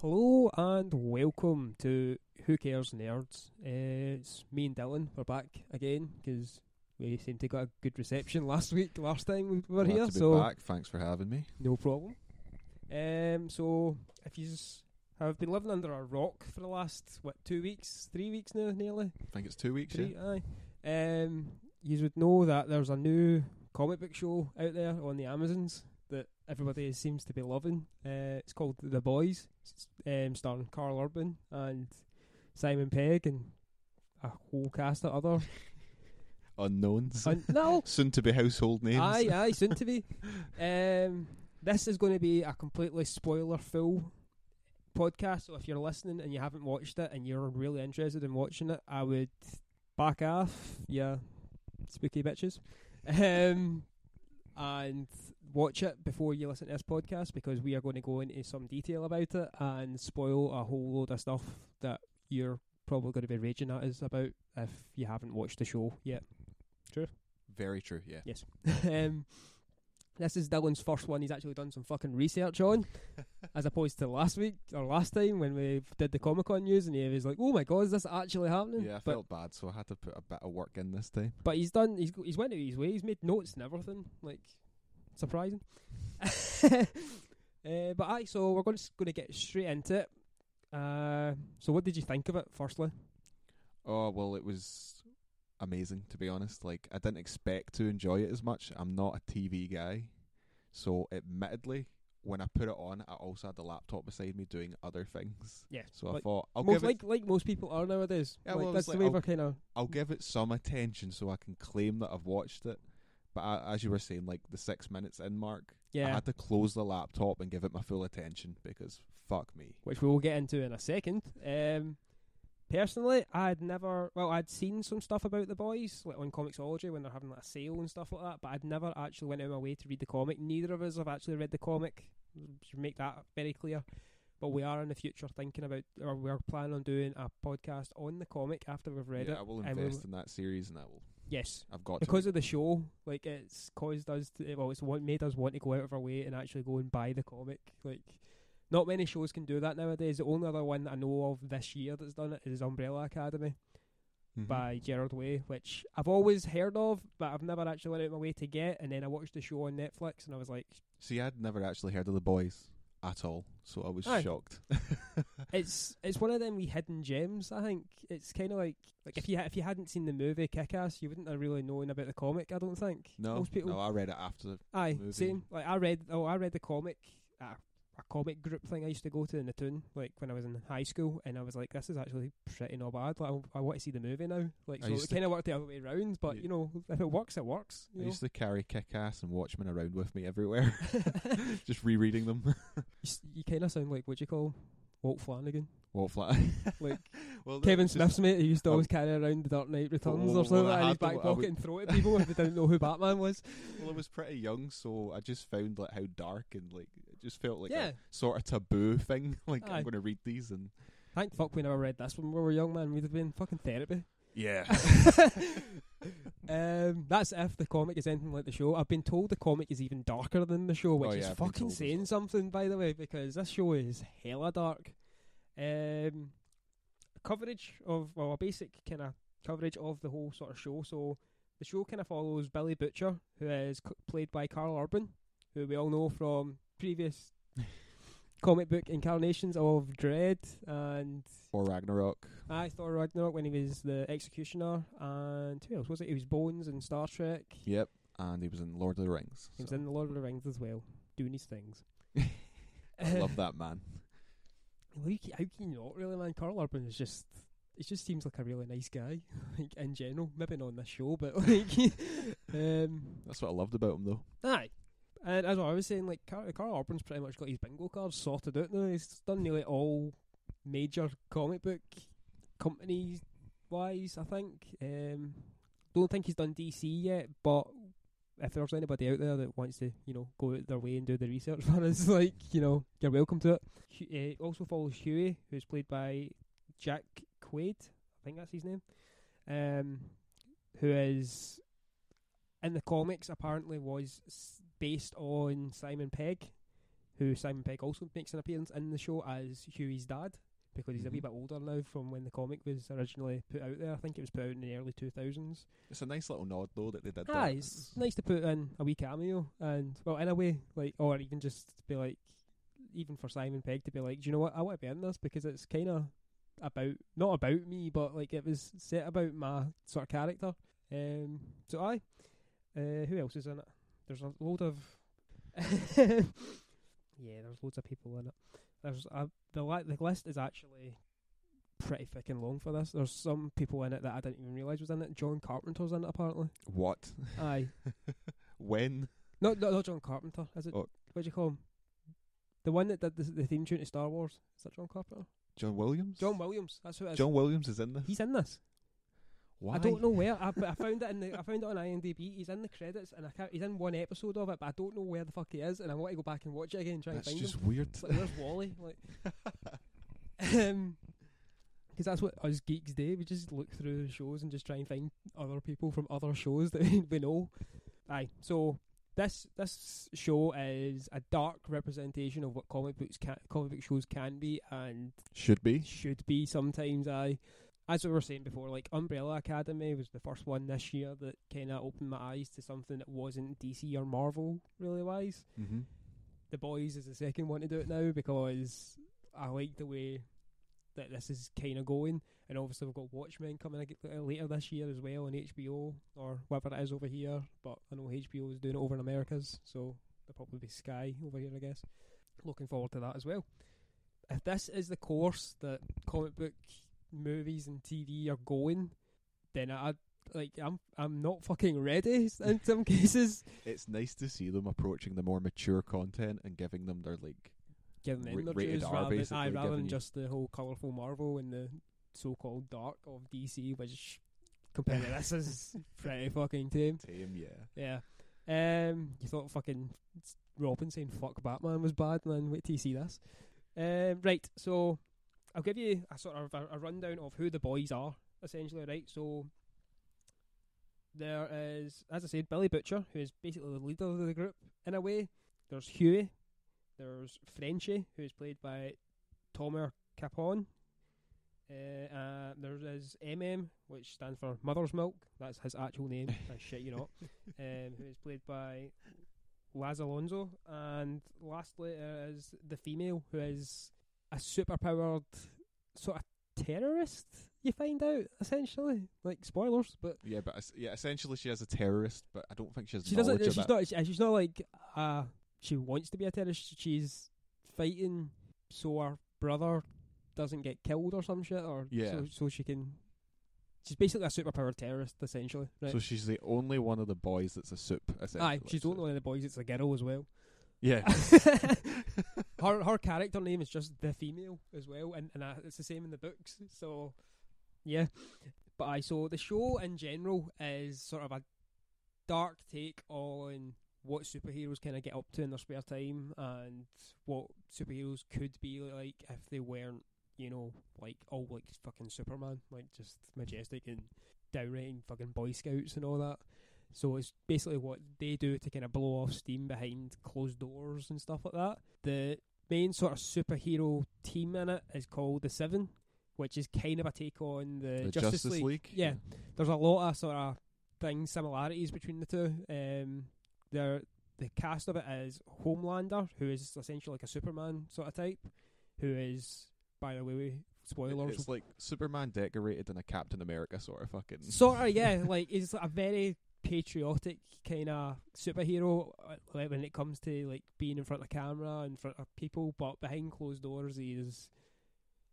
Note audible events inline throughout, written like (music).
Hello and welcome to Who Cares Nerds. Uh, it's me and Dylan. We're back again because we seem to got a good reception last (laughs) week. Last time we were Glad here, to be so back. Thanks for having me. no problem. Um, so if you have been living under a rock for the last what two weeks, three weeks now, nearly I think it's two weeks. three, Yeah. aye. Um, you would know that there's a new comic book show out there on the Amazons everybody seems to be loving. Uh, it's called The Boys, um, starring Karl Urban and Simon Pegg and a whole cast of other. (laughs) Unknowns. un- no, (laughs) Soon to be household names. aye, (laughs) aye, soon to be. Um, this is going to be a completely spoiler full podcast. So if you're listening and you haven't watched it and you're really interested in watching it, I would back off. Yeah, spooky bitches. Um, and watch it before you listen to this podcast because we are going to go into some detail about it and spoil a whole load of stuff that you're probably going to be raging at us about if you haven't watched the show yet. True. Very true. Yeah. Yes. (laughs) um, this is Dylan's first one he's actually done some fucking research on, (laughs) as opposed to last week or last time when we did the Comic Con news and he was like, "Oh my god, is this actually happening?" Yeah, I but felt bad, so I had to put a bit of work in this time. but he's done. He's he's went out his way. He's made notes and everything. Like surprising. uh, (laughs) but aye, so we're going to going to get straight into it. Uh, so what did you think of it? Firstly, Oh well, it was amazing to be honest. Like I didn't expect to enjoy it as much. I'm not a TV guy, so admittedly, when I put it on, I also had the laptop beside me doing other things. yeah. So I thought I'll most give it, like like most people are nowadays. Yeah, like, well, that's it's the way I'll- we're kind of. I'll give it some attention so I can claim that I've watched it. But I, as you were saying, like the six minutes in mark, yeah. I had to close the laptop and give it my full attention because fuck me. which we will get into in a second. Um, personally, I'd never, well, I'd seen some stuff about the boys, like on Comixology when they're having like a sale and stuff like that, but I'd never actually went out of my way to read the comic. Neither of us have actually read the comic. Should make that very clear. But we are in the future thinking about, or we're planning on doing a podcast on the comic after we've read yeah, it. I will invest in that series, and I will. Yes, I've got because to. of the show, like it's caused us to well, it's what made us want to go out of our way and actually go and buy the comic. Like, not many shows can do that nowadays. The only other one that I know of this year that's done it is Umbrella Academy Mhm. by Gerard Way, which I've always heard of, but I've never actually went out of my way to get. And then I watched the show on Netflix, and I was like, See, I'd never actually heard of the boys at all, so I was Aye. shocked. (laughs) it's it's one of them wee hidden gems. I think it's kind of like like if you ha- if you hadn't seen the movie Kick Ass, you wouldn't have really known about the comic. I don't think. no, most people no, I read it after. The, Aye, movie. same. Like I read, oh, I read the comic, uh, a comic group thing I used to go to in the tune, like when I was in high school, and I was like, this is actually pretty not bad. Like I, I want to see the movie now. Like I so, it kind of worked the other way around. But you know, if it works, it works. I know? used to carry Kick-Ass and Watchmen around with me everywhere, (laughs) just rereading them. (laughs) you, you kind of sound like what do you call Walt Flanagan, Walt Flat. (laughs) like well, Kevin Smith's mate. He used to Um, always carry around the Dark Knight Returns Oh, or something well, in his back pocket would- and throw it at people if they didn't know who Batman was. Well, I was pretty young, so I just found like how dark and like just felt like Yeah. a sort of taboo thing. (laughs) Like Aye. I'm going to read these and Thank the fuck we never read this when we were young, man. We'd have been fucking therapy. yeah. (laughs) um, that's if the comic is anything like the show. I've been told the comic is even darker than the show, which Oh, is yeah, I've been fucking told as saying well. something, by the way, because this show is hella dark. Um, coverage of well, a basic kind of coverage of the whole sort of show. So the show kind of follows Billy Butcher, who is c- played by Karl Urban, who we all know from previous (laughs) comic book incarnations of Dredd and or Ragnarok. I Thor Ragnarok when he was the Executioner, and who else was it? He was Bones in Star Trek. Yep, and he was in Lord of the Rings. He was in the Lord of the Rings as well, doing his things. (laughs) I love that man. Well, you ca- how can you not really, man? Karl Urban is just. He just seems like a really nice guy, (laughs) like in general. Maybe not on this show, but like, um, That's what I loved about him, though. aye. And as I was saying, like Karl, Karl Urban's pretty much got his bingo cards sorted out now. He's done nearly all major comic book companies wise. I think. Um, don't think he's done DC yet, but if there's anybody out there that wants to, you know, go out their way and do the research (laughs) for us, like, you know, you're welcome to it. Uh, also follows Huey, who's played by Jack Quaid, I think that's his name, um, who is in the comics apparently was based on Simon Pegg, who Simon Pegg also makes an appearance in the show as Huey's dad because he's a wee Mhm. bit older now from when the comic was originally put out there. I think it was put out in the early 2000s. It's a nice little nod though that they did Ah, that. it's nice to put in a wee cameo, and well, in a way, like, or even just be like, even for Simon Pegg to be like, do you know what? I want to be in this because it's kind of about not about me, but like it was set about my sort of character. Um, so I, uh, who else is in it? There's a load of, (laughs) yeah, there's loads of people in it. There's a, the li- the list is actually pretty fucking long for this. There's some people in it that I didn't even realise was in it. John Carpenter's in it apparently. What? Aye. (laughs) when? No, no, not John Carpenter. Is it? Oh. What do you call him? The one that did the, the theme tune to Star Wars. Is that John Carpenter? John Williams? John Williams. That's who it is. John Williams is in this. He's in this. Why? I don't know where. I, but I found it in the. I found it on IMDb. He's in the credits, and I can't. He's in one episode of it, but I don't know where the fuck he is, and I want to go back and watch it again and try That's and find just weird. It's like, where's Wally? (laughs) Like, um, because that's what us geeks do. We just look through the shows and just try and find other people from other shows (laughs) that we know. Aye, so this this show is a dark representation of what comic books can, comic book shows can be and Should be. should be sometimes. I, as we were saying before, like Umbrella Academy was the first one this year that kind of opened my eyes to something that wasn't DC or Marvel really wise. Mm-hmm. The Boys is the second one to do it now because I like the way that this is kind of going. And obviously, we've got Watchmen coming uh, later this year as well on HBO or whatever it is over here. But I know HBO is doing it over in Americas, so they'll probably be Sky over here, I guess. Looking forward to that as well. If this is the course that comic book movies and TV are going, then I like I'm I'm not fucking ready in some (laughs) cases. It's nice to see them approaching the more mature content and giving them their like. giving them Ra- their rated R, rather than, aye, rather than just the whole colourful Marvel and the so-called dark of DC, which compared to (laughs) this is pretty fucking tame. Tame, yeah. Yeah. Um, you thought fucking Robin saying "fuck Batman" was bad, man. Wait till you see this. Um, right. So I'll give you a sort of a, a rundown of who the boys are, essentially. Right. So there is, as I said, Billy Butcher, who is basically the leader of the group in a way. There's Huey. There's Frenchie, who is played by Tomer Capone. Uh, uh, there is MM, which stands for Mother's Milk. That's his actual name. (laughs) I shit you not. Um, who is played by Laz Alonso. And lastly uh, is the female, who is a superpowered sort of terrorist. You find out essentially, like spoilers, but Yeah, but yeah, essentially she has a terrorist, but I don't think she has she doesn't. of She's not. She's not like uh she wants to be a terrorist. She's fighting so her brother doesn't get killed or some shit, or Yeah. so, so she can. She's basically a superpowered terrorist, essentially. Right? So she's the only one of the boys that's a sup. Essentially, Aye, she's the only one of the boys. It's a girl as well. Yeah. (laughs) her her character name is just the female as well, and and uh, it's the same in the books. So, yeah. But I so the show in general is sort of a dark take on what superheroes kind of get up to in their spare time and what superheroes could be like if they weren't, you know, like all like fucking Superman, like just majestic and downright fucking Boy Scouts and all that. So it's basically what they do to kind of blow off steam behind closed doors and stuff like that. The main sort of superhero team in it is called the Seven, which is kind of a take on the, the Justice, League. Yeah, there's a lot of sort of things similarities between the two. Um, there the cast of it is Homelander, who is essentially like a Superman sort of type, who is by the way spoilers It's like Superman decorated in a Captain America sort of fucking. sort of yeah like he's a very patriotic kind of superhero uh, like when it comes to like being in front of camera and in front of people but behind closed doors he's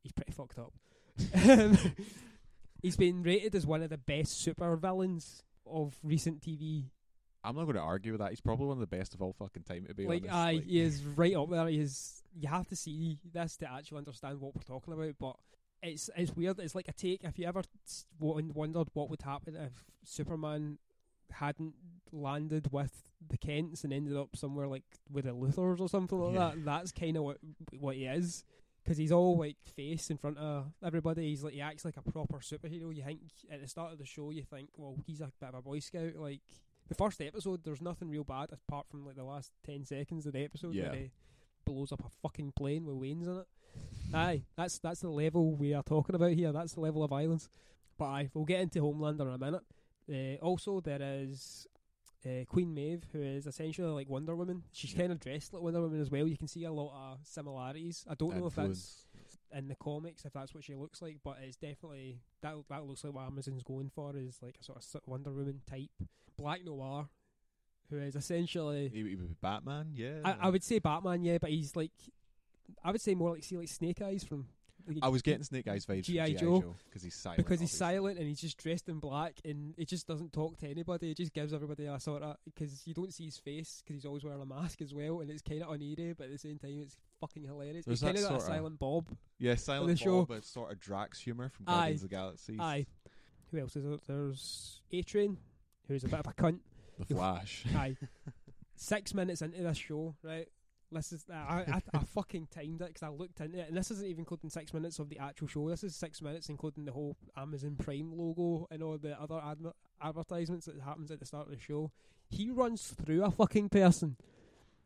he's pretty fucked up (laughs) he's been rated as one of the best super villains of recent TV I'm not going to argue with that. He's probably one of the best of all fucking time. To be like honest, aye Like, he is right up there he is you have to see this to actually understand what we're talking about but it's it's weird it's like a take if you ever wondered what would happen if Superman hadn't landed with the Kents and ended up somewhere like with the Luthers or something like Yeah. that that's kind of what what he is because he's all like face in front of everybody he's like he acts like a proper superhero you think at the start of the show you think well he's a bit of a boy scout like the first episode there's nothing real bad apart from like the last 10 seconds of the episode Yeah. where he blows up a fucking plane with weans in it. aye, that's that's the level we are talking about here. That's the level of violence. But aye, we'll get into Homelander in a minute. Uh, also, there is uh, Queen Maeve, who is essentially like Wonder Woman. She's Yeah. kind of dressed like Wonder Woman as well. You can see a lot of similarities. I don't know if that's in the comics if that's what she looks like, but it's definitely that that looks like what Amazon's going for is like a sort of Wonder Woman type. Black Noir, who is essentially He, would be Batman, yeah. I, I would say Batman, yeah, but he's like I would say more like see like Snake Eyes from like, I was getting Snake Eyes vibes G.I. Joe. Because he's silent. because he's obviously. silent and he's just dressed in black and he just doesn't talk to anybody. He just gives everybody a sort of because you don't see his face because he's always wearing a mask as well, and it's kind of uneasy, but at the same time it's fucking hilarious. There's he's kind that of sorta- silent Bob. Yeah, silent. Bob, but sort of Drax humor from Guardians of the Galaxy. Aye. Who else is there? There's A Train, who's a bit of a cunt. The Flash. Aye. Six minutes into this show, right? This is I, I, I fucking timed it because I looked into it, and this isn't even including six minutes of the actual show. This is six minutes including the whole Amazon Prime logo and all the other adver- advertisements that happens at the start of the show. He runs through a fucking person.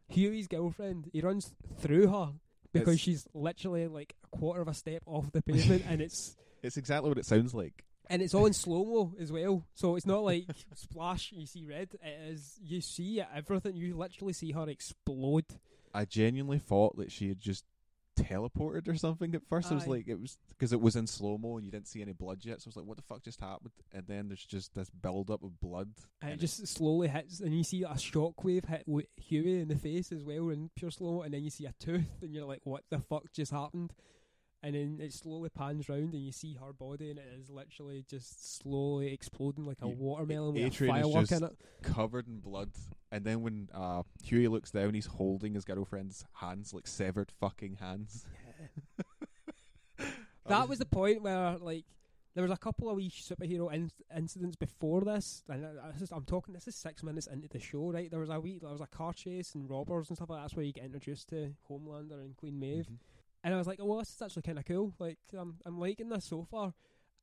Huey's girlfriend. He runs through her because It's- she's literally like a quarter of a step off the pavement, and it's (laughs) It's exactly what it sounds like. and it's all in slow mo as well. So it's not like (laughs) splash, you see red. It is you see everything. You literally see her explode. I genuinely thought that she had just teleported or something at first. I was like, it was because it was in slow mo and you didn't see any blood yet. So I was like, what the fuck just happened? And then there's just this build up of blood. And it just slowly hits, and you see a shockwave hit Huey in the face as well in pure slow mo. And then you see a tooth, and you're like, "What the fuck just happened?" And then it slowly pans round, and you see her body, and it is literally just slowly exploding like a You- watermelon with a firework just- in it. covered in blood. And then when uh, Huey looks down, he's holding his girlfriend's hands, like severed fucking hands. (laughs) that was the point where like there was a couple of wee superhero in- incidents before this, and I, this is, I'm talking. This is six minutes into the show, right? There was a wee, there was a car chase and robbers and stuff like that. That's where you get introduced to Homelander and Queen Maeve, Mhm. And I was like, oh, well, this is actually kind of cool. Like, I'm I'm liking this so far.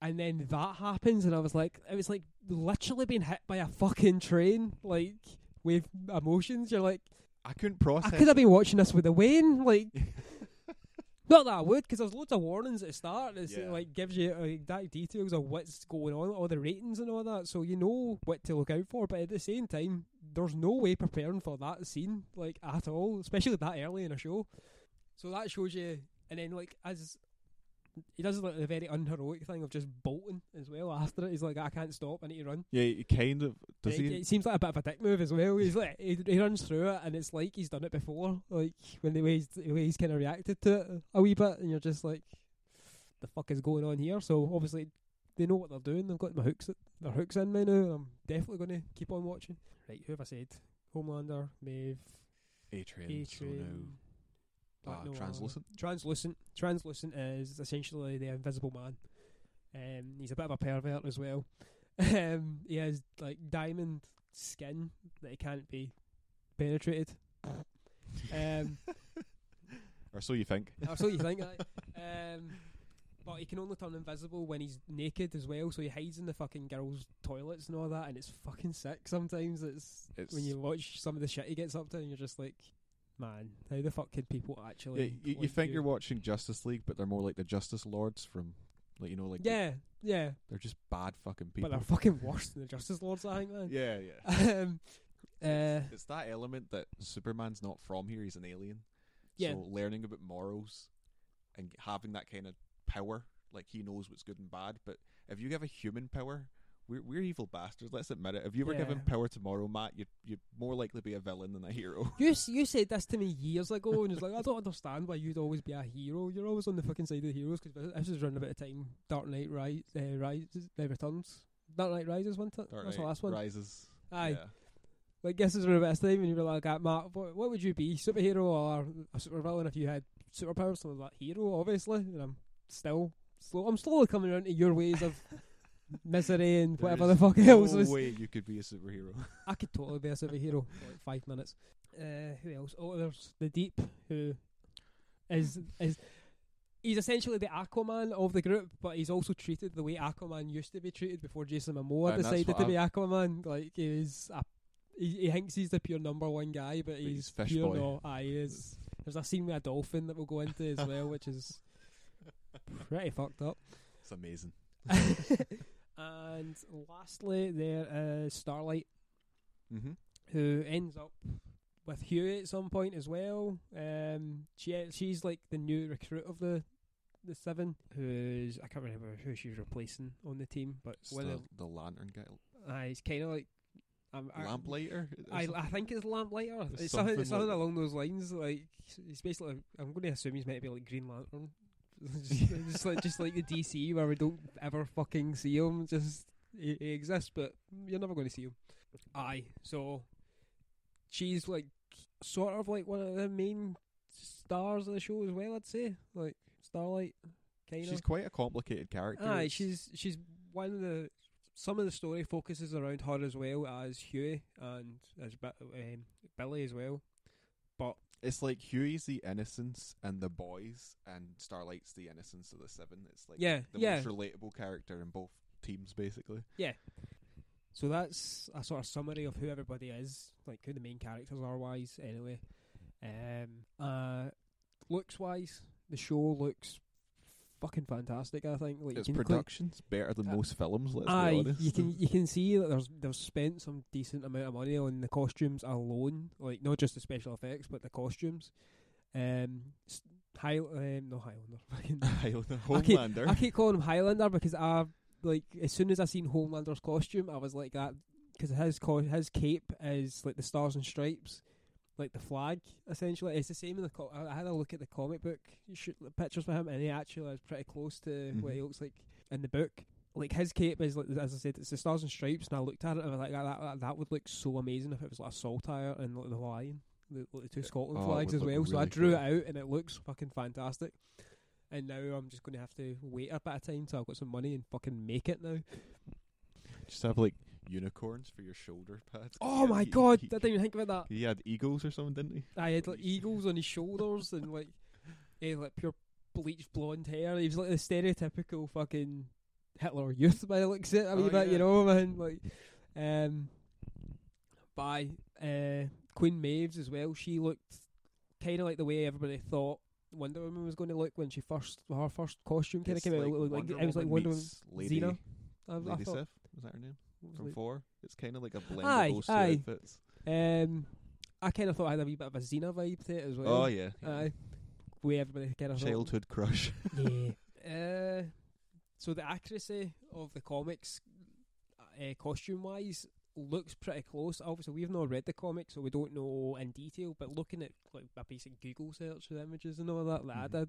And then that happens, and I was like, it was like literally being hit by a fucking train, like with emotions. You're like, I couldn't process. I could have been watching this with a wean, like. (laughs) Not that I would, because there's loads of warnings at the start. It's Yeah. like gives you exact details of what's going on, all the ratings and all that, so you know what to look out for. But at the same time, there's no way preparing for that scene like at all, especially that early in a show. So that shows you, and then like as he does like the very unheroic thing of just bolting as well after it. He's like, I can't stop, I need to run. Yeah, he kind of does it, he? it seems like a bit of a dick move as well. He's like he, he runs through it, and it's like he's done it before. Like when the way he's, the way he's kind of reacted to it a wee bit, and you're just like, the fuck is going on here? So obviously they know what they're doing. They've got my hooks, their hooks in me now. I'm definitely going to keep on watching. Right, who have I said? Homelander, Maeve, A-Train. So now, A-Train, Black uh, Noir. translucent. Translucent. Translucent is essentially the Invisible Man. Um, he's a bit of a pervert as well. (laughs) Um, he has like diamond skin that he can't be penetrated. (laughs) Um, Or so you think. or so you think. (laughs) aye. Um, but he can only turn invisible when he's naked as well. So he hides in the fucking girls' toilets and all that, and it's fucking sick. Sometimes it's, It's when you watch some of the shit he gets up to, and you're just like, man, how the fuck can people actually? yeah, you, you think you're watching Justice League, but they're more like the Justice Lords from, like you know, like the- Yeah, yeah. they're just bad fucking people. But they're fucking worse than the Justice Lords, I think, man. yeah, yeah. (laughs) um, uh, it's that element that Superman's not from here; he's an alien. Yeah. So learning about morals and having that kind of power, like he knows what's good and bad. But if you give a human power, we're we're evil bastards. Let's admit it. If you were given power tomorrow, Matt, you'd you'd more likely be a villain than a hero. (laughs) you s- (laughs) you said this to me years ago, and it's like I don't understand why you'd always be a hero. You're always on the fucking side of the heroes because this is around about the time Dark Knight Rise, uh, Rises, uh, Returns. Dark Knight Rises, wasn't it? Dark That's Knight the last one. Rises. Aye. Yeah. Like this is around about this time, and you were like, ah, Matt, what, what would you be, superhero or a supervillain if you had superpowers? So I was like, hero, obviously. And I'm still slow. I'm slowly coming around to your ways of misery and whatever the fuck no else was. way you could be a superhero. I could totally be a superhero for like five minutes. Uh, who else? Oh, there's the Deep, who is is he's essentially the Aquaman of the group, but he's also treated the way Aquaman used to be treated before Jason Momoa And decided to be Aquaman. Like he's a, he, he thinks he's the pure number one guy, but, he's he's, Fish pure Boy. no. Aye, he is. There's a scene with a dolphin that we'll go into as well, which is (laughs) pretty fucked up. It's amazing. (laughs) (laughs) and lastly, there is Starlight, Mm-hmm. who ends up with Huey at some point as well. Um, she she's like the new recruit of the the seven, who's I can't remember who she's replacing on the team, but one the, the lantern guy, uh, it's kind of like um, lamplighter. I, I think it's Lamplighter. It's It's something, something like along those lines. Like he's basically, I'm going to assume he's meant to be like Green Lantern, (laughs) just, just like just like the DC where we don't ever fucking see him. Just he, he exists, but you're never going to see him. Aye, so she's like sort of like one of the main stars of the show as well. I'd say like Starlight, kind of. She's quite a complicated character. Aye, she's she's one of the. Some of the story focuses around her as well as Huey and as um, Billy as well. But It's like Huey's the innocence and the boys, and Starlight's the innocence of the seven. It's like Yeah, the yeah. most relatable character in both teams, basically. Yeah. So that's a sort of summary of who everybody is, like who the main characters are wise. Anyway, um, uh, looks wise, the show looks fucking fantastic. I think like Its you can click- production's better than Uh, most films. Let's Aye, be honest. you can (laughs) you can see that there's they've spent some decent amount of money on the costumes alone, like not just the special effects but the costumes. Um, High, um, no Highlander. (laughs) (laughs) Highlander, I keep- Homelander. I keep calling him Highlander because I like as soon as I seen Homelander's costume, I was like that because his co- his cape is like the stars and stripes, like the flag essentially. It's the same in the. Co- I had a look at the comic book pictures for him, and he actually is pretty close to what mm-hmm. he looks like in the book. Like his cape is like as I said, it's the stars and stripes, and I looked at it and I was like that that, that would look so amazing if it was like a saltire and like, the lion, the, like the two Scotland Oh, flags as well. so I drew cool. it out and it looks fucking fantastic. And now I'm just going to have to wait a bit of time till I've got some money and fucking make it now. Just have like unicorns for your shoulder pads. Oh my he- god, he, I didn't even think about that. he had eagles or something, didn't he? I had like eagles on his shoulders and like, (laughs) eh, like pure bleached blonde hair. He was like the stereotypical fucking Hitler youth by the looks of it. I mean, Oh, but yeah. you know, man, like, um, by uh, Queen Maeve's as well. She looked kind of like the way everybody thought Wonder Woman was going to look when she first her first costume kind of came out. Like looked like Wonder it was like Wonder Woman. Lady, Xena. I, I Lady thought, Sif. Was that her name from like- Thor? It's kind of like a blend Aye, of those two aye. outfits. Um, I kind of thought I had a wee bit of a Xena vibe to it as well. Oh yeah, yeah. Aye. Way everybody kind of childhood crush. (laughs) Yeah. uh, so the accuracy of the comics, uh, costume wise, looks pretty close. Obviously, we've not read the comics, so we don't know in detail. But looking at like a basic Google search for images and all that that Mhm. I did,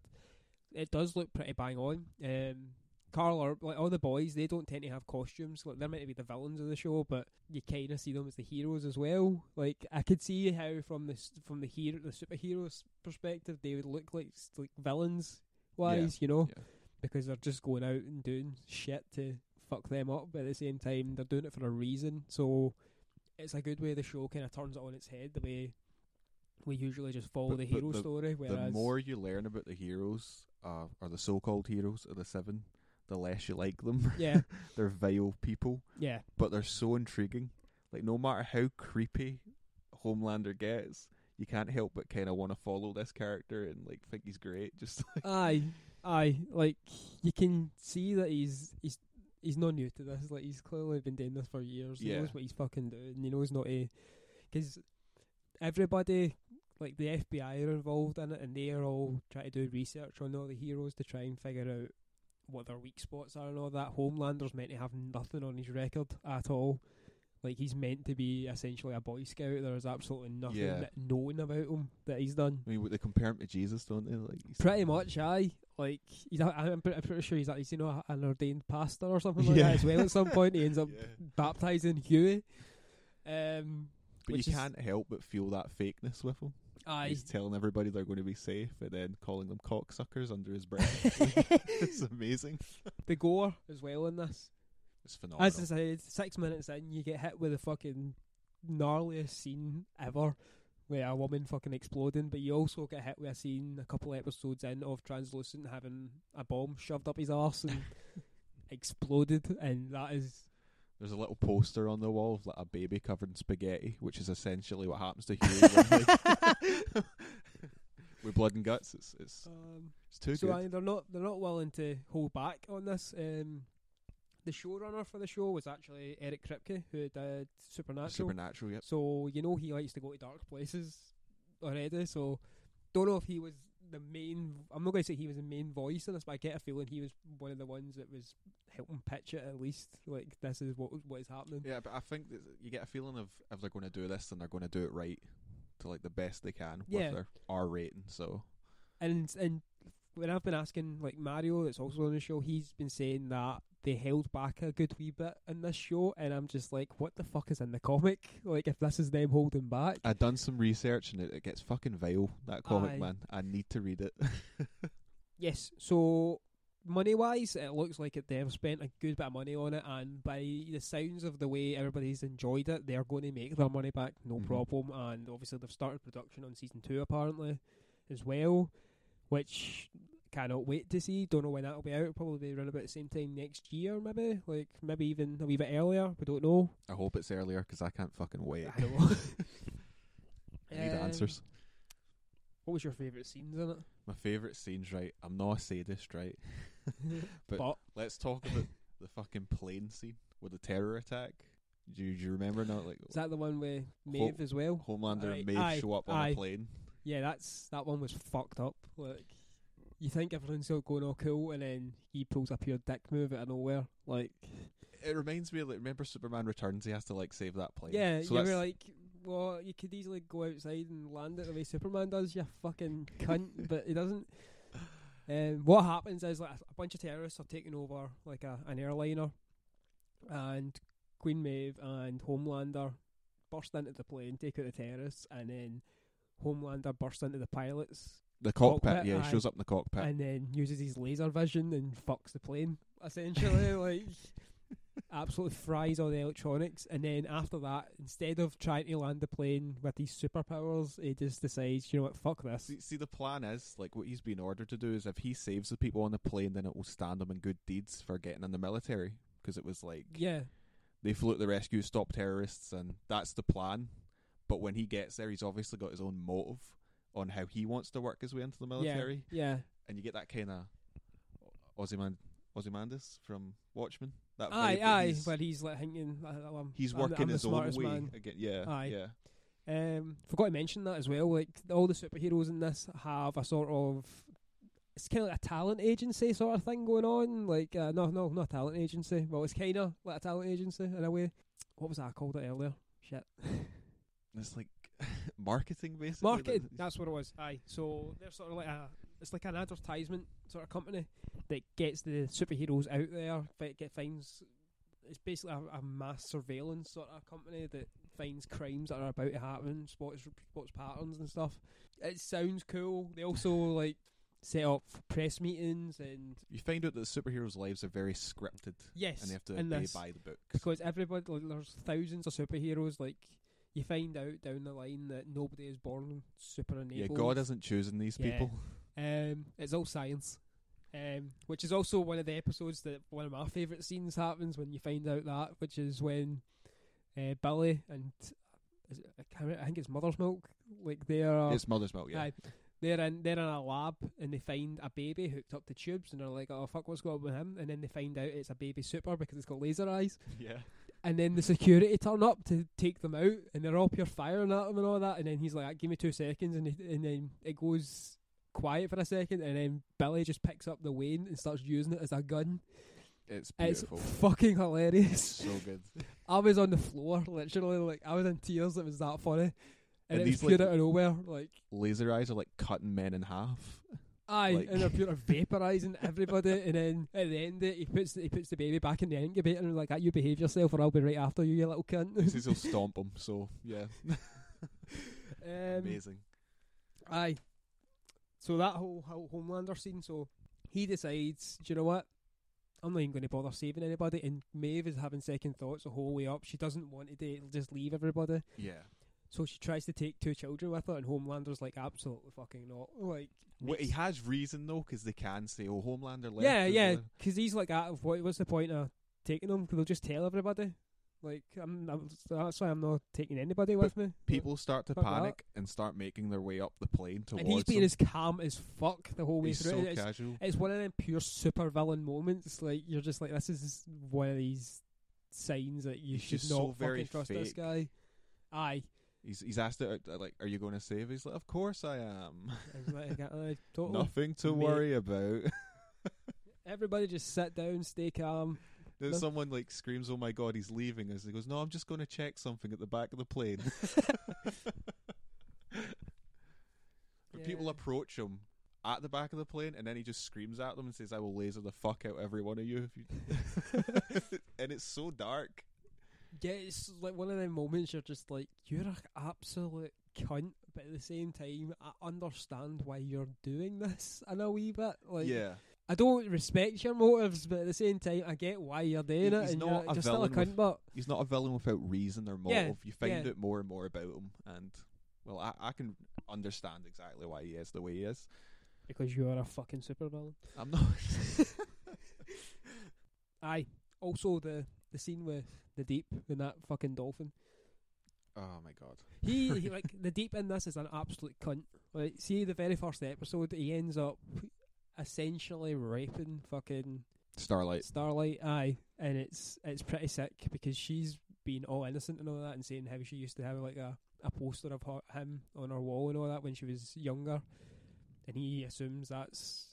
it does look pretty bang on. Um, Karl or like all the boys, they don't tend to have costumes. Like they're meant to be the villains of the show, but you kind of see them as the heroes as well. Like I could see how from the s- from the hero the superheroes perspective, they would look like like villains wise, you know, Yeah. because they're just going out and doing shit to fuck them up. But at the same time, they're doing it for a reason. So it's a good way the show kind of turns it on its head. The way we usually just follow But- the hero the- story. the more you learn about the heroes, uh, or the so-called heroes of the seven, the less you like them. (laughs) yeah, they're vile people, yeah, but they're so intriguing. Like no matter how creepy Homelander gets, you can't help but kind of want to follow this character and like think he's great. (laughs) Just like, aye, aye. Like you can see that he's he's he's not new to this. Like he's clearly been doing this for years. He Yeah. knows what he's fucking doing. He knows not to because everybody. Like the FBI are involved in it, and they are all trying to do research on all the heroes to try and figure out what their weak spots are and all that. Homelander's meant to have nothing on his record at all. Like he's meant to be essentially a boy scout. There is absolutely nothing Yeah. known about him that he's done. I mean, they compare him to Jesus, don't they? Like Pretty much, aye. Like he's, a, I'm, pretty, I'm pretty sure he's, a, he's you know an ordained pastor or something like Yeah. that as well. At some point, he ends up (laughs) Yeah. baptizing Huey. Um, But you can't help but feel that fakeness with him. Aye. He's telling everybody they're going to be safe, and then calling them cocksuckers under his breath. (laughs) (laughs) it's amazing. the gore as well in this. It's phenomenal. As I said, six minutes in, you get hit with the fucking gnarliest scene ever, with a woman fucking exploding. But you also get hit with a scene a couple episodes in of Translucent having a bomb shoved up his arse and (laughs) exploded, and that is There's a little poster on the wall of like a baby covered in spaghetti, which is essentially what happens to Huey. (laughs) with blood and guts. It's it's um, it's too so good. I, they're not they're not willing to hold back on this. Um, the showrunner for the show was actually Eric Kripke, who did Supernatural. Supernatural, yep. So you know he likes to go to dark places already. So don't know if he was the main. I'm not going to say he was the main voice in this, but I get a feeling he was one of the ones that was helping pitch it at least. Like this is what what is happening. Yeah, but I think that you get a feeling of if they're going to do this, then they're going to do it right to like the best they can Yeah. with their R rating. So And and when I've been asking like Mario, that's also on the show, he's been saying that they held back a good wee bit in this show, and I'm just like, what the fuck is in the comic? (laughs) Like if this is them holding back. I've done some research and it, it gets fucking vile. That comic, Aye. man. I need to read it. (laughs) Yes. So money wise, it looks like it they've spent a good bit of money on it, and by the sounds of the way everybody's enjoyed it, they're going to make their money back, no Mhm. problem. And obviously, they've started production on season two apparently as well, which cannot wait to see. Don't know when that'll be out. Probably around about the same time next year, maybe. Like maybe even a wee bit earlier. We don't know. I hope it's earlier because I can't fucking wait. I know. (laughs) I need Um, answers. What was your favourite scenes in it? My favourite scenes, right? I'm not a sadist, right? (laughs) But- but Let's talk about the fucking plane scene with the terror attack. Do you, do you remember now? Like is that the one where Maeve as well? Homelander and Maeve aye, show up on aye. a plane. Yeah, that's that one was fucked up. Like, you think everything's all going all cool, and then he pulls up your dick move out of nowhere. Like, It reminds me of like remember Superman Returns. He has to like save that plane. yeah, so you were like, well, you could easily go outside and land it the way Superman does. You fucking cunt, (laughs) but he doesn't. Um, what happens is like a bunch of terrorists are taking over like a, an airliner, and Queen Maeve and Homelander burst into the plane, take out the terrorists, and then Homelander burst into the pilots the cockpit. cockpit, yeah, aye. he shows up in the cockpit. and then uses his laser vision and fucks the plane essentially (laughs) like absolutely fries all the electronics and then after that instead of trying to land the plane with his superpowers he just decides you know what fuck this See, see, the plan is like what he's been ordered to do is if he saves the people on the plane, then it will stand him in good deeds for getting in the military. Because it was like yeah they flew at the rescue, stop terrorists, and that's the plan. But when he gets there, he's obviously got his own motive on how he wants to work his way into the military, yeah and you get that kind of Ozyman- Ozymandias from Watchmen. That aye aye he's, where he's like thinking uh, he's I'm working I'm the his own way man. again. Yeah, Aye. yeah. Um, forgot to mention that as well. Like all the superheroes in this have a sort of it's kind of like a talent agency sort of thing going on. Like uh, no, no, not a talent agency. Well, it's kind of like a talent agency in a way. What was that I called it earlier? Shit, (laughs) It's like marketing, basically. marketing. that- That's what it was. Aye, so they're sort of like a it's like an advertisement sort of company that gets the superheroes out there. Get finds it's basically a, a mass surveillance sort of company that finds crimes that are about to happen, spots spots patterns and stuff. It sounds cool. They also (laughs) like set up press meetings and You find out that the superheroes' lives are very scripted, yes, and they have to obey by the books. because everybody like, there's thousands of superheroes. Like you find out down the line that nobody is born super enabled. yeah. God isn't choosing these Yeah. people. Um, it's all science. Um, which is also one of the episodes that one of my favourite scenes happens when you find out that, which is when uh, Billy and is it, I, can't remember, I think it's Mother's Milk, like they are It's Mother's Milk, yeah. aye, they're in they're in a lab and they find a baby hooked up to tubes and they're like, oh fuck, what's going on with him? And then they find out it's a baby super because it's got laser eyes. (laughs) yeah. And then the security turn up to take them out, and they're all pure firing at him and all that. And then he's like, "Give me two seconds," and he, and then it goes quiet for a second, and then Billy just picks up the wean and starts using it as a gun. It's beautiful. It's fucking hilarious. so good. (laughs) I was on the floor, literally, like I was in tears. It was that funny, and, And it was pure like- out of nowhere. Like, Laser eyes are like cutting men in half. Aye, Like- and they're pure vaporizing everybody. And then at the end, he puts he puts the baby back in the incubator and like, "Ah, "You behave yourself, or I'll be right after you, you little cunt." He says (laughs) he'll stomp him. So yeah, um, amazing. Aye. So that whole, whole Homelander scene, so he decides, do you know what? I'm not even going to bother saving anybody. And Maeve is having second thoughts the whole way up. She doesn't want to date, just leave everybody. Yeah. So she tries to take two children with her, and Homelander's like, absolutely fucking not. Like, Well, he has reason though, because they can say, "Oh, Homelander left." yeah, yeah, because he's like, ah, what, what's the point of taking them? Because they'll just tell everybody. Like I'm, I'm that's why I'm not taking anybody with me. People start to Fuck that. panic and start making their way up the plane towards and he's being him. as calm as fuck the whole way He's through. so it's, casual. it's one of them pure super villain moments. Like you're just like, this is one of these signs that you He's should not so very fucking trust this guy. Aye, He's he's asked it uh, like, "Are you going to save?" He's like, "Of course I am. Uh. (laughs) Nothing to Mate. worry about." Everybody just sit down, stay calm. then No. someone like screams, "Oh my god, he's leaving!" As he goes, "No, I'm just going to check something at the back of the plane." (laughs) (laughs) But People approach him at the back of the plane, and then he just screams at them and says, "I will laser the fuck out every one of you." If you... and it's so dark. Yeah, it's like one of them moments you're just like, you're an absolute cunt, but at the same time, I understand why you're doing this (laughs) in a wee bit. Like, yeah, I don't respect your motives, but at the same time, I get why you're doing He- it, he's and not you're, a you're still a villain cunt, with- but he's not a villain without reason or Yeah, motive. You find yeah. out more and more about him, and well, I, I can understand exactly why he is the way he is. because you are a fucking supervillain. I'm not. (laughs) Aye. Also, the the scene with the deep and that fucking dolphin. oh my god. He, (laughs) he like the deep in this is an absolute cunt. Like, see the very first episode, he ends up essentially raping fucking Starlight. Starlight. Aye, and it's it's pretty sick because she's been all innocent and all that, and saying how she used to have like a a poster of her, him on her wall and all that when she was younger, and he assumes that's.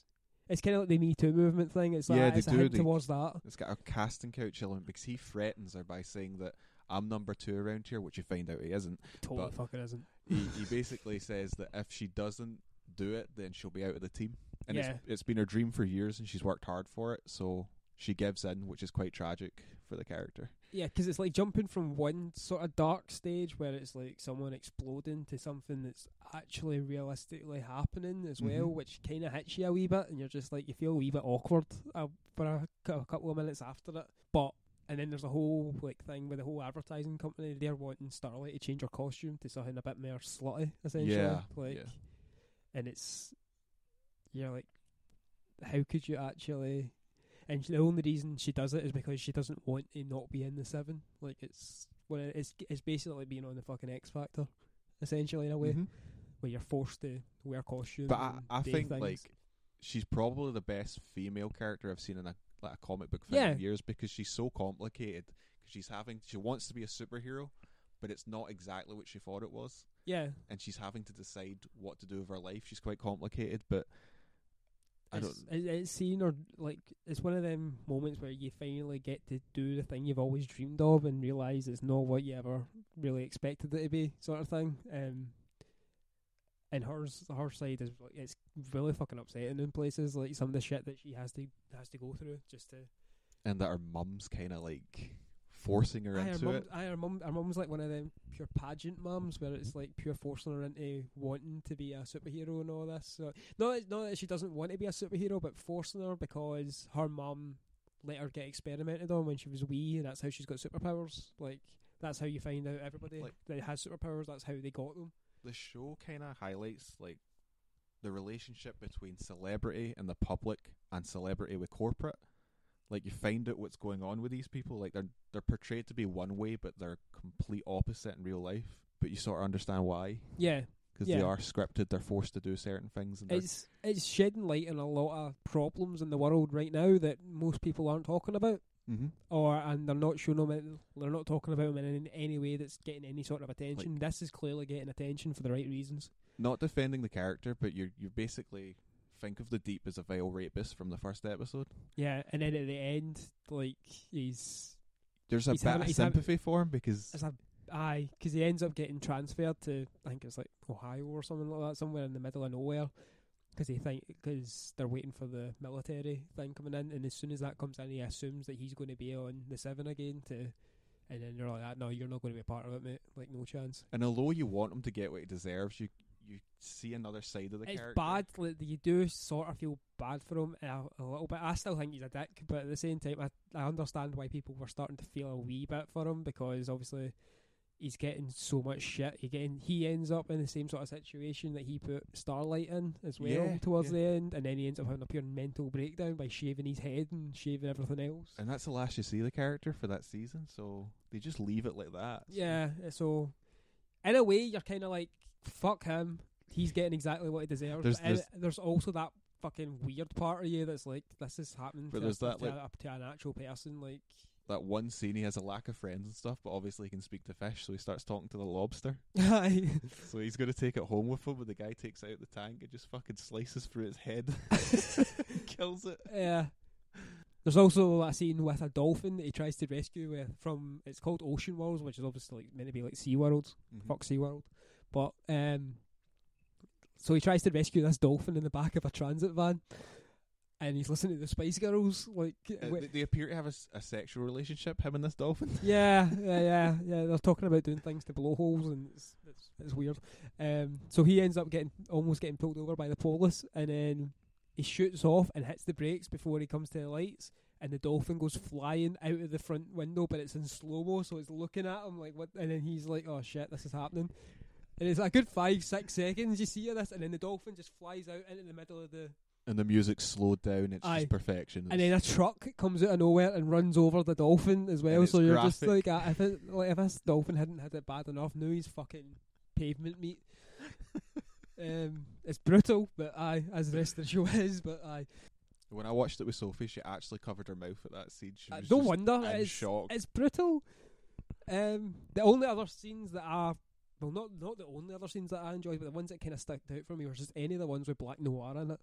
It's kind of like the Me Too movement thing. It's like Yeah, it's a do, hint they- towards that. It's got a casting couch element because he threatens her by saying that I'm number two around here, which you find out he isn't. Totally fucking isn't. He, (laughs) he basically says that if she doesn't do it, then she'll be out of the team. And Yeah. it's, it's been her dream for years, and she's worked hard for it. So she gives in, which is quite tragic for the character. Yeah, because it's like jumping from one sort of dark stage where it's like someone exploding to something that's actually realistically happening as well, Mhm. which kind of hits you a wee bit, and you're just like you feel a wee bit awkward uh, for a, a couple of minutes after it. But and then there's a whole like thing with the whole advertising company. They're wanting Starlight to change her costume to something a bit more slutty, essentially. Yeah, like, yeah. and it's you're like, how could you actually? And the only reason she does it is because she doesn't want to not be in the seven. Like it's well, it's it's basically like being on the fucking X Factor, essentially in a way Mhm. where you're forced to wear costumes. But I, I think things. like she's probably the best female character I've seen in a like a comic book film Yeah. in years because she's so complicated. 'Cause she's having she wants to be a superhero, but it's not exactly what she thought it was, yeah, and she's having to decide what to do with her life. She's quite complicated, but I it's, don't. it- it's seen or like it's one of them moments where you finally get to do the thing you've always dreamed of and realize it's not what you ever really expected it to be, sort of thing. Um, and hers, her side is like it's really fucking upsetting in places. Like some of the shit that she has to has to go through just to. And that her mum's kind of like forcing her Aye, her into mum, it. aye, her mum, her mum's like one of them pure pageant mums where it's like pure forcing her into wanting to be a superhero and all this. So not that- not that she doesn't want to be a superhero, but forcing her because her mum let her get experimented on when she was wee, and that's how she's got superpowers. Like that's how you find out everybody Like- that has superpowers. That's how they got them. The show kind of highlights like the relationship between celebrity and the public, and celebrity with corporate. Like you find out what's going on with these people. Like they're they're portrayed to be one way, but they're complete opposite in real life. But you sort of understand why Yeah, because they are scripted. They're forced to do certain things. And it's it's shedding light on a lot of problems in the world right now that most people aren't talking about. Mhm. or and they're not showing them. In, they're not talking about them in any way that's getting any sort of attention. this is clearly getting attention for the right reasons. not defending the character, but you're you're basically think of the deep as a vile rapist from the first episode. Yeah, and then at the end, like he's There's a He's bit having- of he's having- sympathy for him because as a aye because he ends up getting transferred to I think it's like Ohio or something like that, somewhere in the middle of nowhere. Because they think because they're waiting for the military thing coming in, and as soon as that comes in, he assumes that he's going to be on the seven again to. And then they're like, "Ah, "No, you're not going to be a part of it, mate. Like, no chance." and although you want him to get what he deserves, you you see another side of the it's character. bad. Like, you do sort of feel bad for him a, a little bit. I still think he's a dick, but at the same time, I, I understand why people were starting to feel a wee bit for him because obviously he's getting so much shit. He getting he ends up in the same sort of situation that he put Starlight in as well Yeah, towards yeah. the end, and then he ends up having a pure mental breakdown by shaving his head and shaving everything else. And that's the last you see the character for that season, so they just leave it like that. so- Yeah, so in a way, you're kind of like, fuck him. He's getting exactly what he deserves. There's- there's- there's also that fucking weird part of you that's like, this is happening But to, there's a, that, to, like- a, to an actual person. Like, That one scene, he has a lack of friends and stuff, but obviously he can speak to fish, so he starts talking to the lobster. (laughs) So he's going to take it home with him, but the guy takes out the tank and just fucking slices through its head, (laughs) (laughs) kills it. Yeah. There's also a scene with a dolphin that he tries to rescue with from it's called Ocean World, which is obviously like meant to be like Sea World, Mhm. fuck Sea World. But um so he tries to rescue this dolphin in the back of a transit van and he's listening to the Spice Girls like Uh, they, they appear to have a, s- a sexual relationship, him and this dolphin. (laughs) yeah, (laughs) yeah, yeah, yeah. They're talking about doing things to blowholes, and it's, it's it's weird. Um, so he ends up getting almost getting pulled over by the police, and then he shoots off and hits the brakes before he comes to the lights, and the dolphin goes flying out of the front window, but it's in slow mo, so it's looking at him like what, and then he's like, "Oh shit, this is happening." And it's a good five, six seconds you see of this, and then the dolphin just flies out into the middle of the And the music's slowed down, it's Aye. just perfection. and then a truck comes out of nowhere and runs over the dolphin as well. And So it's you're just graphic. like, uh, if it, like if this dolphin hadn't had it bad enough, now he's fucking pavement meat. Um, it's brutal, but aye, as the rest of the show (laughs) is. But aye, when I watched it with Sophie, she actually covered her mouth at that scene. She Uh, was no wonder it's shock. it's brutal. Um, the only other scenes that are well, not not the only other scenes that I enjoyed, but the ones that kind of stuck out for me were just any of the ones with Black Noir in it,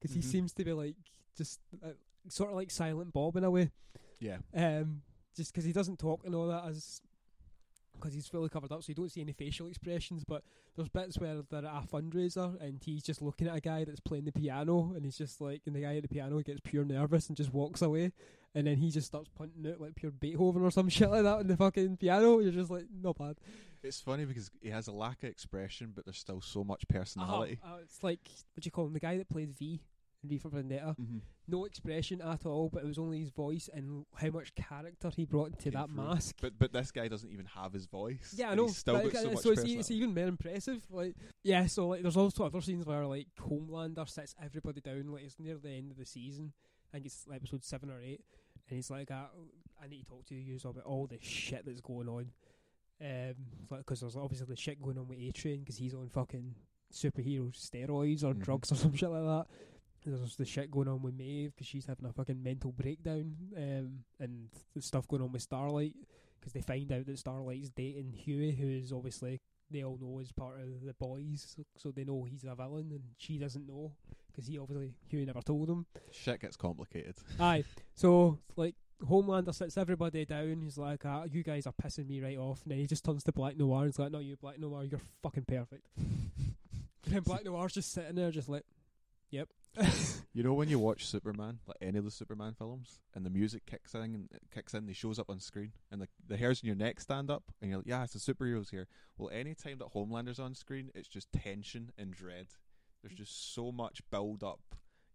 because Mhm. he seems to be like just uh, sort of like Silent Bob in a way. yeah, Um, just because he doesn't talk and all that as because he's fully covered up, so you don't see any facial expressions. But there's bits where they're at a fundraiser and he's just looking at a guy that's playing the piano, and he's just like, and the guy at the piano gets pure nervous and just walks away, and then he just starts punting out like pure Beethoven or some (laughs) shit like that on the fucking piano. You're just like, not bad. it's funny because he has a lack of expression, but there's still so much personality. Uh, it's like what do you call him? The guy that played V V Vendetta. Mm-hmm. No expression at all, but it was only his voice and how much character he brought into Came that through. mask. But but this guy doesn't even have his voice. Yeah, I know. Still got so much so it's, e- it's even more impressive. Like, yeah. So like, there's also other scenes where like Homelander sits everybody down. Like it's near the end of the season. I think it's episode seven or eight, and he's like, uh, "I need to talk to you about all the shit that's going on." Um, because there's obviously the shit going on with A Train because he's on fucking superhero steroids or Mhm. drugs or some shit like that. There's the shit going on with Maeve because she's having a fucking mental breakdown, um, and the stuff going on with Starlight because they find out that Starlight's dating Hughie, who is obviously they all know is part of the boys, so, so they know he's a villain, and she doesn't know because he obviously Hughie never told him. Shit gets complicated. (laughs) Aye, so like Homelander sits everybody down. He's like, ah, "You guys are pissing me right off," and then he just turns to Black Noir and he's like, "No, you Black Noir, you're fucking perfect." (laughs) and Black Noir's just sitting there, just like, "Yep." (laughs) You know when you watch Superman, like any of the Superman films, and the music kicks in and it kicks in, he shows up on screen, and the the hairs in your neck stand up, and you're like, yeah, it's the superheroes here. Well, any time that Homelander's on screen, it's just tension and dread. There's just so much build up.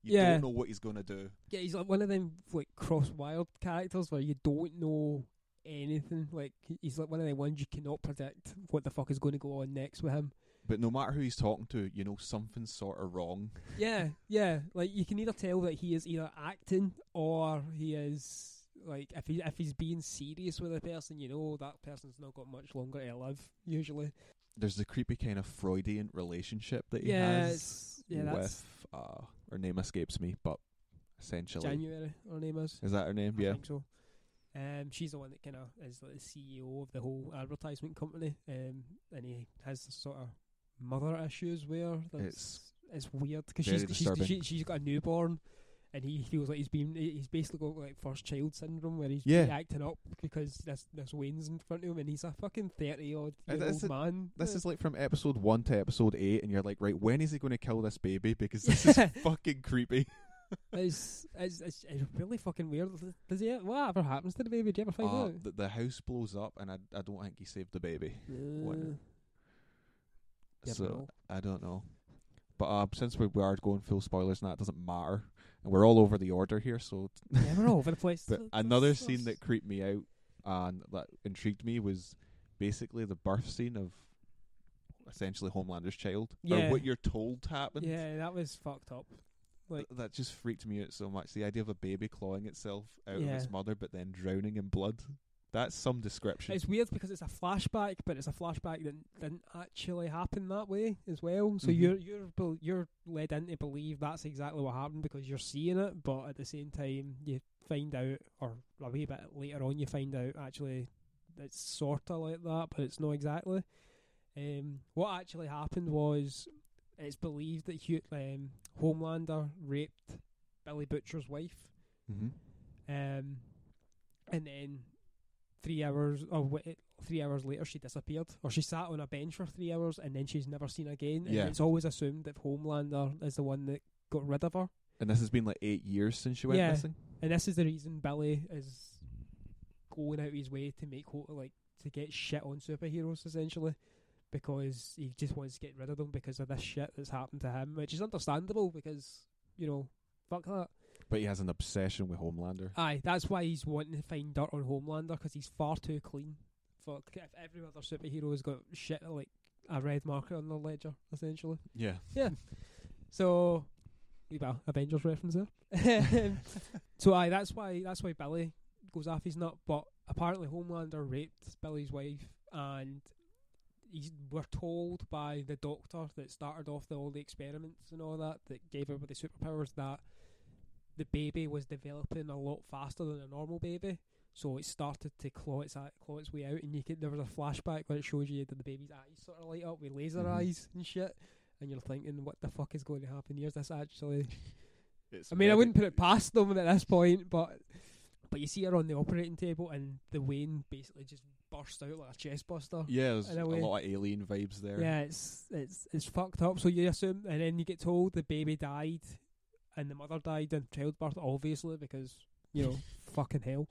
You Yeah. don't know what he's gonna do. Yeah, he's like one of them like cross wild characters where you don't know anything. Like he's like one of the ones you cannot predict what the fuck is going to go on next with him. But no matter who he's talking to, you know something's sort of wrong. Yeah, yeah. Like you can either tell that he is either acting or he is like if he if he's being serious with a person, you know that person's not got much longer to live. Usually, There's the creepy kind of Freudian relationship that he yeah, has yeah. With uh, her name escapes me, but essentially, January. Her name is. is that her name? I yeah. think so. Um, she's the one that kind of is like the CEO of the whole advertisement company, um, and he has sort of mother issues where that's, It's it's weird because she's, she's she, she's got a newborn, and he feels like he's been he's basically got like first child syndrome where he's Yeah. acting up because this this wean's in front of him, and he's a fucking thirty odd year old man. This is like from episode one to episode eight, and you're like, right, when is he going to kill this baby? Because this is (laughs) fucking creepy. (laughs) it's, it's, it's it's really fucking weird. Does he? Whatever happens to the baby? Do you ever find Uh, out? the, the house blows up, and I, I don't think he saved the baby. Uh, never so know. I don't know. But uh, since we, we are going full spoilers, and that doesn't matter, and we're all over the order here. So, Yeah, we're all over the place. (laughs) but another scene that creeped me out and that intrigued me was basically the birth scene of essentially Homelander's child, Yeah. or what you're told happened. Yeah, that was fucked up. Like, Th- that just freaked me out so much. The idea of a baby clawing itself out of its mother, but then drowning in blood. That's some description. it's weird because it's a flashback, but it's a flashback that didn't actually happen that way as well. So Mhm. you're you're bel- you're led in to believe that's exactly what happened because you're seeing it, but at the same time you find out, or a wee bit later on, you find out actually it's sorta like that, but it's not exactly. Um, what actually happened was it's believed that Hugh, um, Homelander raped Billy Butcher's wife. mm-hmm. Um, and then three hours or wait, three hours later, she disappeared, or she sat on a bench for three hours, and then she's never seen again. And Yeah. it's always assumed that Homelander is the one that got rid of her, And this has been like eight years since she went Yeah. missing. and this is the reason Billy is going out of his way to make like to get shit on superheroes essentially. Because he just wants to get rid of them because of this shit that's happened to him, which is understandable because, you know, fuck that. But he has an obsession with Homelander. Aye, that's why he's wanting to find dirt on Homelander because he's far too clean. Fuck, if every other superhero has got shit like a red marker on their ledger, essentially. Yeah. Yeah. So, well, Avengers reference there. (laughs) so, aye, that's why that's why Billy goes off his nut. But apparently, Homelander raped Billy's wife, and he's we're told by the doctor that started off the, all the experiments and all that that gave everybody superpowers that the baby was developing a lot faster than a normal baby. So it started to claw its claw its way out, and you could there was a flashback where it shows you that the baby's eyes sort of light up with laser Mhm. eyes and shit, and you're thinking, what the fuck is going to happen here? Is this actually? (laughs) It's I mean, I wouldn't put it past them at this point, but but you see her on the operating table, and the wean basically just burst out like a chest buster. Yeah, there's a a lot of alien vibes there. Yeah, it's it's it's fucked up. So you assume, and then you get told the baby died, and the mother died in childbirth, obviously because you know (laughs) fucking hell.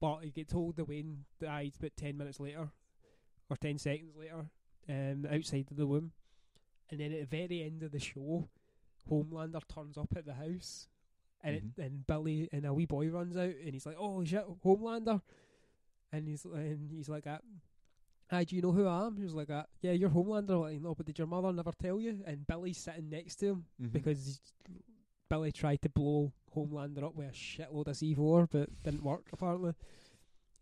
But you get told the wean died about ten minutes later, or ten seconds later, um, outside of the womb, and then at the very end of the show, Homelander turns up at the house, and Mhm. it, and Billy and a wee boy runs out, and he's like, "Oh shit, Homelander," and he's and he's like that. Hi, do you know who I am? He was like that. Yeah, you're Homelander. Like, no, but did your mother never tell you? And Billy's sitting next to him Mhm. because Billy tried to blow Homelander up with a shitload of C4, but didn't work apparently.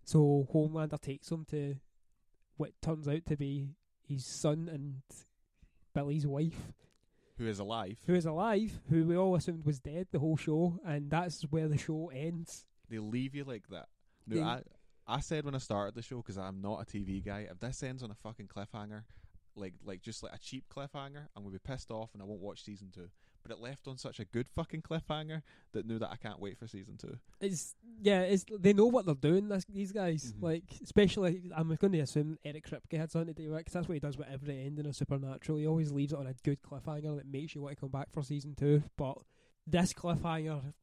So Homelander takes him to what turns out to be his son and Billy's wife, who is alive. who is alive, who we all assumed was dead the whole show, and that's where the show ends. They leave you like that. No, They- I I said when I started the show because I'm not a TV guy. If this ends on a fucking cliffhanger, like like just like a cheap cliffhanger, I'm gonna be pissed off and I won't watch season two. But it left on such a good fucking cliffhanger that knew that I can't wait for season two. It's yeah, it's they know what they're doing. This, these guys, Mhm. like especially, I'm going to assume Eric Kripke had something to do with it 'cause that's what he does with every ending of Supernatural. He always leaves it on a good cliffhanger that makes you want to come back for season two. But this cliffhanger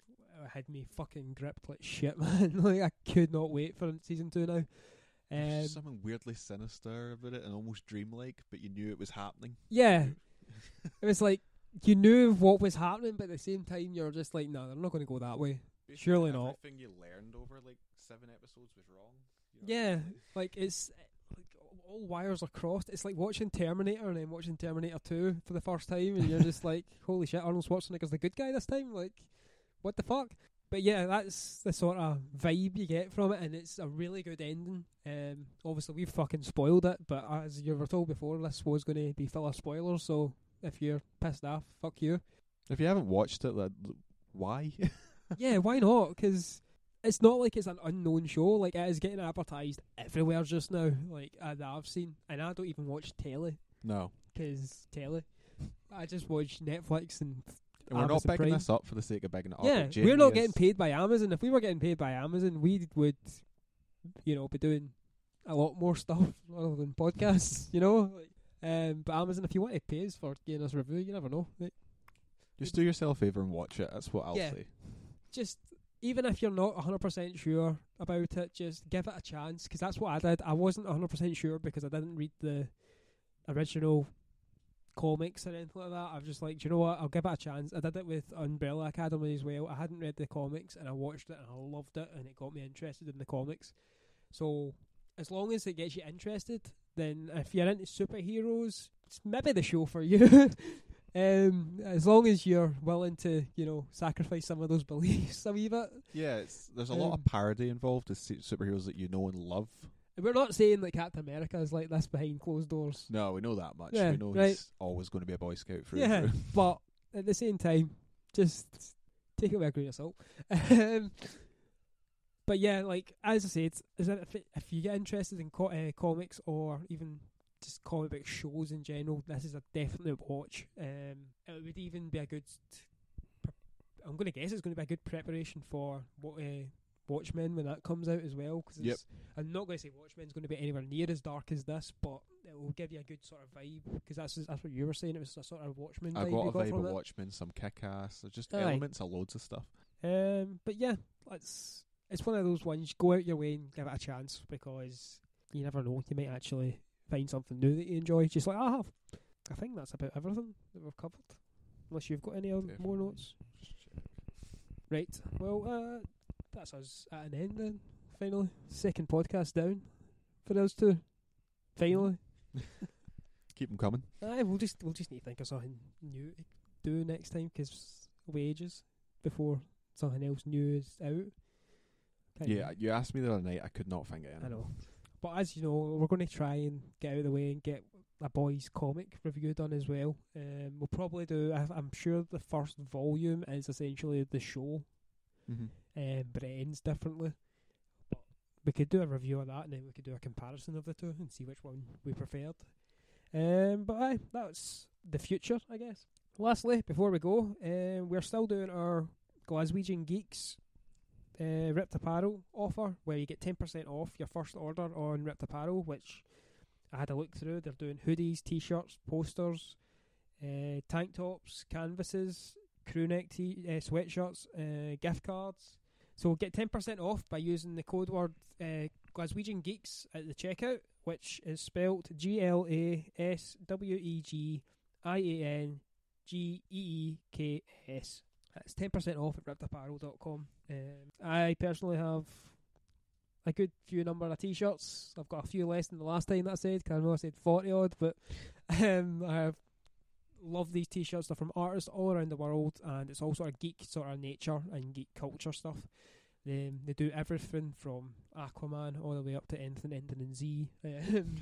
had me fucking gripped like shit, (laughs) man. like I could not wait for season two now. There's Um, something weirdly sinister about it and almost dreamlike, but you knew it was happening. yeah, (laughs) it was like you knew what was happening, but at the same time you're just like, no, they're not going to go that way. Basically Surely not. Everything you learned over like seven episodes was wrong. You know? Yeah, like it's like all wires are crossed. It's like watching Terminator and then watching Terminator Two for the first time, and you're just (laughs) like, "Holy shit, Arnold Schwarzenegger's the good guy this time!" Like, what the fuck? But yeah, that's the sort of vibe you get from it, and it's a really good ending. Um, obviously we've fucking spoiled it, but as you were told before, this was going to be full of spoilers. So if you're pissed off, fuck you. If you haven't watched it, that why? (laughs) yeah, why not? Because it's not like it's an unknown show. Like it is getting advertised everywhere just now. Like uh, that I've seen, and I don't even watch telly no. because telly. I just watch Netflix and And we're not picking Prime. this up for the sake of bigging it up. yeah, we're not getting paid by Amazon. If we were getting paid by Amazon, we would, you know, be doing a lot more stuff other than podcasts. You know, like, um, but Amazon, if you want to pay us for getting us a review, you never know. Like, Just do yourself a favour and watch it. That's what I'll Yeah. say. just even if you're not 100% sure about it, just give it a chance because that's what I did. I wasn't 100% sure because I didn't read the original comics or anything like that. I was just like, "Do you know what? I'll give it a chance. I did it with Umbrella Academy as well. I hadn't read the comics and I watched it and I loved it and it got me interested in the comics. So as long as it gets you interested, then if you're into superheroes, it's maybe the show for you. (laughs) um, as long as you're willing to, you know, sacrifice some of those (laughs) beliefs a wee bit. Yeah, it's there's a lot Um, of parody involved su- superheroes that you know and love. And We're not saying that Captain America is like this behind closed doors. No, we know that much. Yeah, we know right. he's always going to be a Boy Scout through Yeah. through. (laughs) but at the same time, just take it with a grain of salt. Um, but yeah, like as I said, is that if, if you get interested in co- uh, comics or even just comic book shows in general, this is a definite watch. Um, it would even be a good. I'm going to guess it's going to be a good preparation for what uh, Watchmen when that comes out as well. Because Yep. I'm not going to say Watchmen's going to be anywhere near as dark as this, but it will give you a good sort of vibe. Because that's that's what you were saying. It was a sort of Watchmen. I vibe got a vibe from of. Watchmen, some kick-ass. There's just Aye. elements of loads of stuff. Um, but yeah, it's it's one of those ones. Go out your way and give it a chance because you never know. You might actually find something new that you enjoy. Just like I have. I think that's about everything that we've covered. Unless you've got any other more notes. Right. Well, uh, that's us at an end then. Finally, second podcast down for us two. Finally. (laughs) Keep them coming. Aye, we'll just we'll just need to think of something new to do next time because ages before something else new is out. Yeah, you asked me the other night. I could not think of I know. But as you know, we're going to try and get out of the way and get a boys' comic review done as well. Um, we'll probably do. I, I'm sure the first volume is essentially the show, Mm-hmm. um, but it ends differently. But we could do a review of that, and then we could do a comparison of the two and see which one we preferred. Um, but aye, that's the future, I guess. Lastly, before we go, um, we're still doing our Glaswegian Geeks uh, RIPT Apparel offer, where you get ten percent off your first order on RIPT Apparel, which I had a look through. They're doing hoodies, t-shirts, posters, uh, tank tops, canvases, crew neck t- uh, sweatshirts, uh, gift cards. So get 10% off by using the code word uh, Glaswegian Geeks at the checkout, which is spelt G L A S W E G I A N G E E K S. That's 10% off at riptapparel.com. Um, I personally have a good few number of t-shirts. I've got a few less than the last time that I said, 'cause I know I said 40 odd, but (laughs) um, I love these t-shirts. They're from artists all around the world, and it's all sort of geek sort of nature and geek culture stuff. They, they do everything from Aquaman all the way up to anything ending in Z. Um,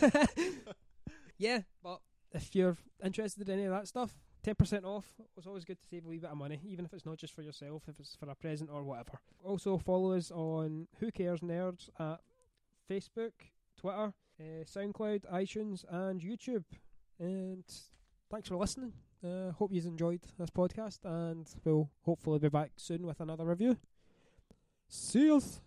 (laughs) (laughs) yeah, but if you're interested in any of that stuff, ten percent off. It's always good to save a wee bit of money, even if it's not just for yourself, if it's for a present or whatever. Also, follow us on Who Cares Nerds at Facebook, Twitter, uh, SoundCloud, iTunes, and YouTube. And thanks for listening. Uh, hope you've enjoyed this podcast, and we'll hopefully be back soon with another review. See yous.